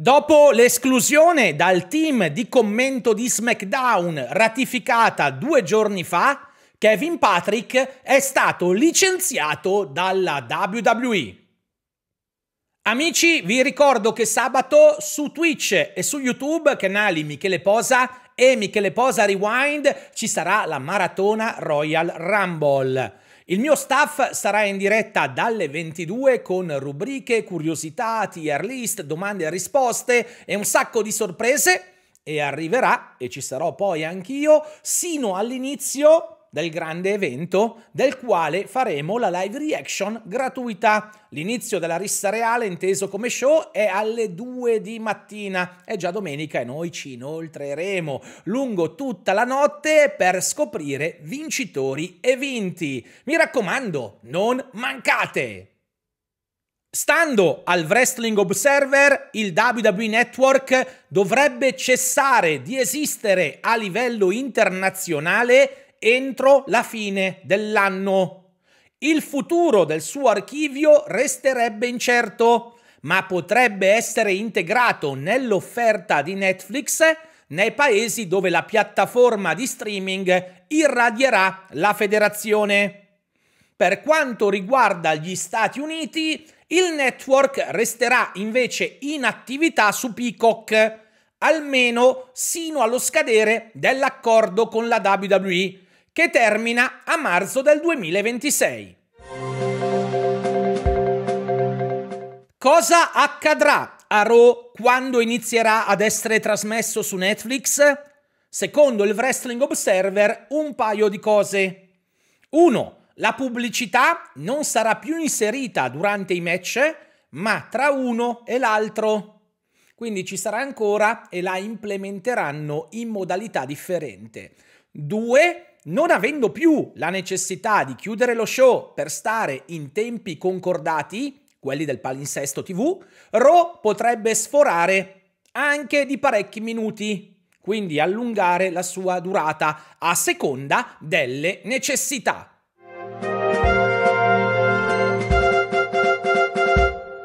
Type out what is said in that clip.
Dopo l'esclusione dal team di commento di SmackDown ratificata due giorni fa, Kevin Patrick è stato licenziato dalla WWE. Amici, vi ricordo che sabato su Twitch e su YouTube, canali Michele Posa e Michele Posa Rewind, ci sarà la maratona Royal Rumble. Il mio staff sarà in diretta dalle 22 con rubriche, curiosità, tier list, domande e risposte e un sacco di sorprese. E arriverà, e ci sarò poi anch'io, sino all'inizio del grande evento del quale faremo la live reaction gratuita. L'inizio della rissa reale, inteso come show, è alle 2 di mattina. È già domenica e noi ci inoltreremo lungo tutta la notte per scoprire vincitori e vinti. Mi raccomando, non mancate! Stando al Wrestling Observer, il WWE Network dovrebbe cessare di esistere a livello internazionale entro la fine dell'anno. Il futuro del suo archivio resterebbe incerto, ma potrebbe essere integrato nell'offerta di Netflix nei paesi dove la piattaforma di streaming irradierà la federazione. Per quanto riguarda gli Stati Uniti, il network resterà invece in attività su Peacock, almeno sino allo scadere dell'accordo con la WWE, che termina a marzo del 2026. Cosa accadrà a Raw quando inizierà ad essere trasmesso su Netflix? Secondo il Wrestling Observer, un paio di cose. 1. La pubblicità non sarà più inserita durante i match, ma tra uno e l'altro. Quindi ci sarà ancora e la implementeranno in modalità differente. 2 non avendo più la necessità di chiudere lo show per stare in tempi concordati, quelli del palinsesto TV, Raw potrebbe sforare anche di parecchi minuti, quindi allungare la sua durata a seconda delle necessità.